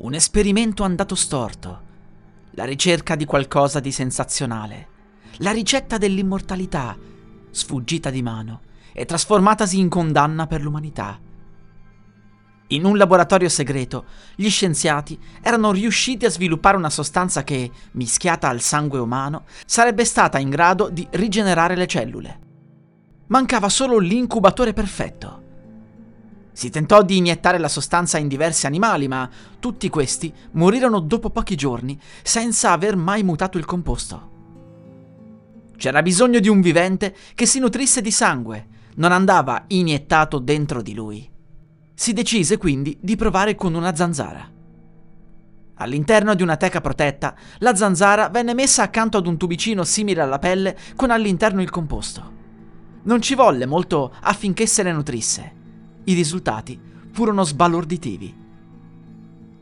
Un esperimento andato storto. La ricerca di qualcosa di sensazionale. La ricetta dell'immortalità, sfuggita di mano e trasformatasi in condanna per l'umanità. In un laboratorio segreto, gli scienziati erano riusciti a sviluppare una sostanza che, mischiata al sangue umano, sarebbe stata in grado di rigenerare le cellule. Mancava solo l'incubatore perfetto. Si tentò di iniettare la sostanza in diversi animali, ma tutti questi morirono dopo pochi giorni senza aver mai mutato il composto. C'era bisogno di un vivente che si nutrisse di sangue, non andava iniettato dentro di lui. Si decise quindi di provare con una zanzara. All'interno di una teca protetta, la zanzara venne messa accanto ad un tubicino simile alla pelle con all'interno il composto. Non ci volle molto affinché se ne nutrisse. I risultati furono sbalorditivi.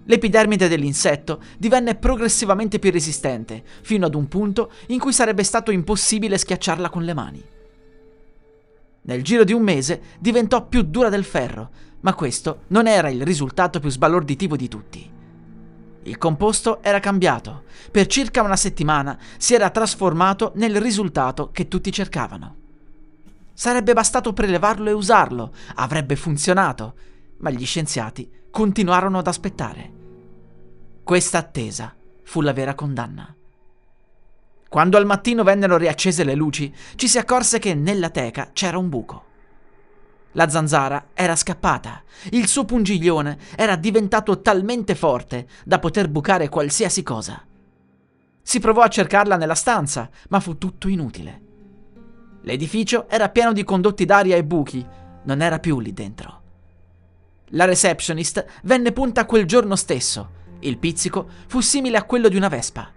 L'epidermide dell'insetto divenne progressivamente più resistente, fino ad un punto in cui sarebbe stato impossibile schiacciarla con le mani. Nel giro di un mese diventò più dura del ferro, ma questo non era il risultato più sbalorditivo di tutti. Il composto era cambiato. Per circa una settimana si era trasformato nel risultato che tutti cercavano. Sarebbe bastato prelevarlo e usarlo, avrebbe funzionato, ma gli scienziati continuarono ad aspettare. Questa attesa fu la vera condanna. Quando al mattino vennero riaccese le luci, ci si accorse che nella teca c'era un buco. La zanzara era scappata. Il suo pungiglione era diventato talmente forte da poter bucare qualsiasi cosa. Si provò a cercarla nella stanza, ma fu tutto inutile. L'edificio era pieno di condotti d'aria e buchi, non era più lì dentro. La receptionist venne punta quel giorno stesso. Il pizzico fu simile a quello di una vespa.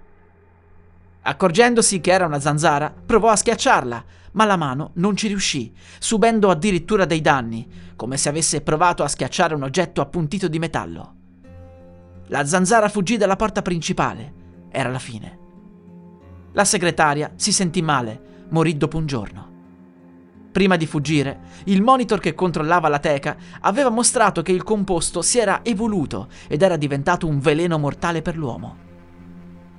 Accorgendosi che era una zanzara, provò a schiacciarla, ma la mano non ci riuscì, subendo addirittura dei danni, come se avesse provato a schiacciare un oggetto appuntito di metallo. La zanzara fuggì dalla porta principale. Era la fine. La segretaria si sentì male morì dopo un giorno. Prima di fuggire, il monitor che controllava la teca aveva mostrato che il composto si era evoluto ed era diventato un veleno mortale per l'uomo.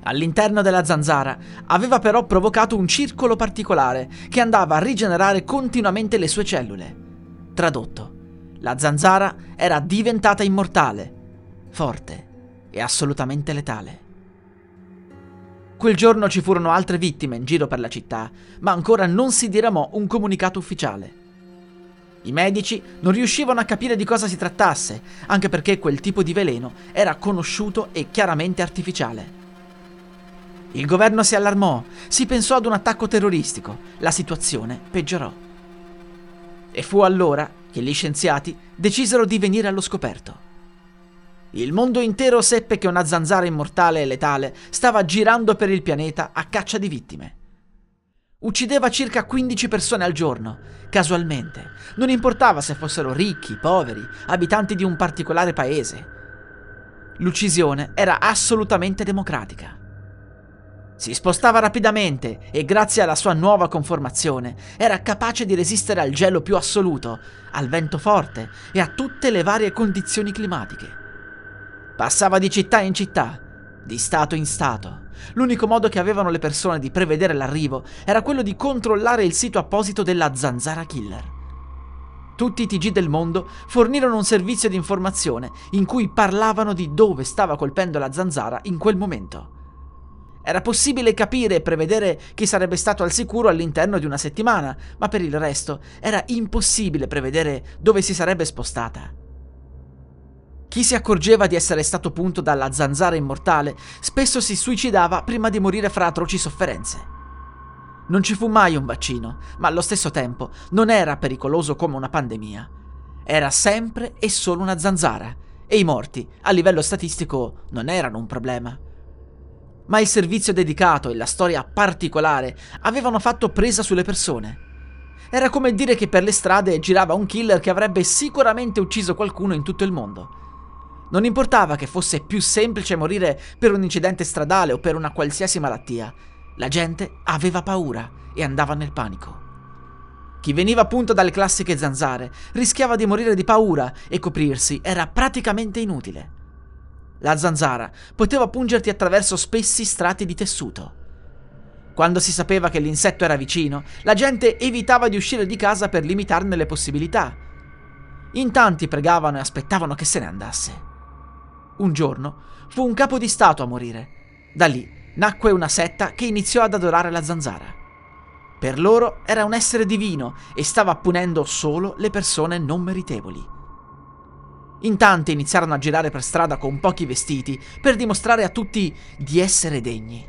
All'interno della zanzara aveva però provocato un circolo particolare che andava a rigenerare continuamente le sue cellule. Tradotto, la zanzara era diventata immortale, forte e assolutamente letale. Quel giorno ci furono altre vittime in giro per la città, ma ancora non si diramò un comunicato ufficiale. I medici non riuscivano a capire di cosa si trattasse, anche perché quel tipo di veleno era conosciuto e chiaramente artificiale. Il governo si allarmò, si pensò ad un attacco terroristico, la situazione peggiorò. E fu allora che gli scienziati decisero di venire allo scoperto. Il mondo intero seppe che una zanzara immortale e letale stava girando per il pianeta a caccia di vittime. Uccideva circa 15 persone al giorno, casualmente. Non importava se fossero ricchi, poveri, abitanti di un particolare paese. L'uccisione era assolutamente democratica. Si spostava rapidamente e grazie alla sua nuova conformazione era capace di resistere al gelo più assoluto, al vento forte e a tutte le varie condizioni climatiche. Passava di città in città, di stato in stato. L'unico modo che avevano le persone di prevedere l'arrivo era quello di controllare il sito apposito della Zanzara Killer. Tutti i TG del mondo fornirono un servizio di informazione in cui parlavano di dove stava colpendo la zanzara in quel momento. Era possibile capire e prevedere chi sarebbe stato al sicuro all'interno di una settimana, ma per il resto era impossibile prevedere dove si sarebbe spostata. Chi si accorgeva di essere stato punto dalla zanzara immortale spesso si suicidava prima di morire fra atroci sofferenze. Non ci fu mai un vaccino, ma allo stesso tempo non era pericoloso come una pandemia. Era sempre e solo una zanzara e i morti, a livello statistico, non erano un problema. Ma il servizio dedicato e la storia particolare avevano fatto presa sulle persone. Era come dire che per le strade girava un killer che avrebbe sicuramente ucciso qualcuno in tutto il mondo. Non importava che fosse più semplice morire per un incidente stradale o per una qualsiasi malattia, la gente aveva paura e andava nel panico. Chi veniva appunto dalle classiche zanzare rischiava di morire di paura e coprirsi era praticamente inutile. La zanzara poteva pungerti attraverso spessi strati di tessuto. Quando si sapeva che l'insetto era vicino, la gente evitava di uscire di casa per limitarne le possibilità. In tanti pregavano e aspettavano che se ne andasse. Un giorno fu un capo di Stato a morire. Da lì nacque una setta che iniziò ad adorare la zanzara. Per loro era un essere divino e stava punendo solo le persone non meritevoli. In tanti iniziarono a girare per strada con pochi vestiti per dimostrare a tutti di essere degni.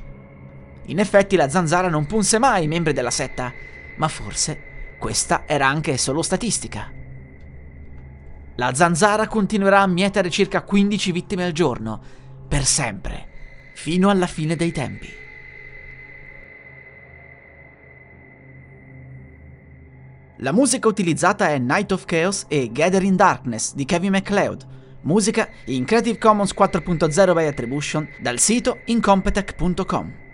In effetti la zanzara non punse mai i membri della setta, ma forse questa era anche solo statistica. La zanzara continuerà a mietere circa 15 vittime al giorno, per sempre, fino alla fine dei tempi. La musica utilizzata è Night of Chaos e Gathering Darkness di Kevin MacLeod, musica in Creative Commons 4.0 by Attribution dal sito incompetech.com.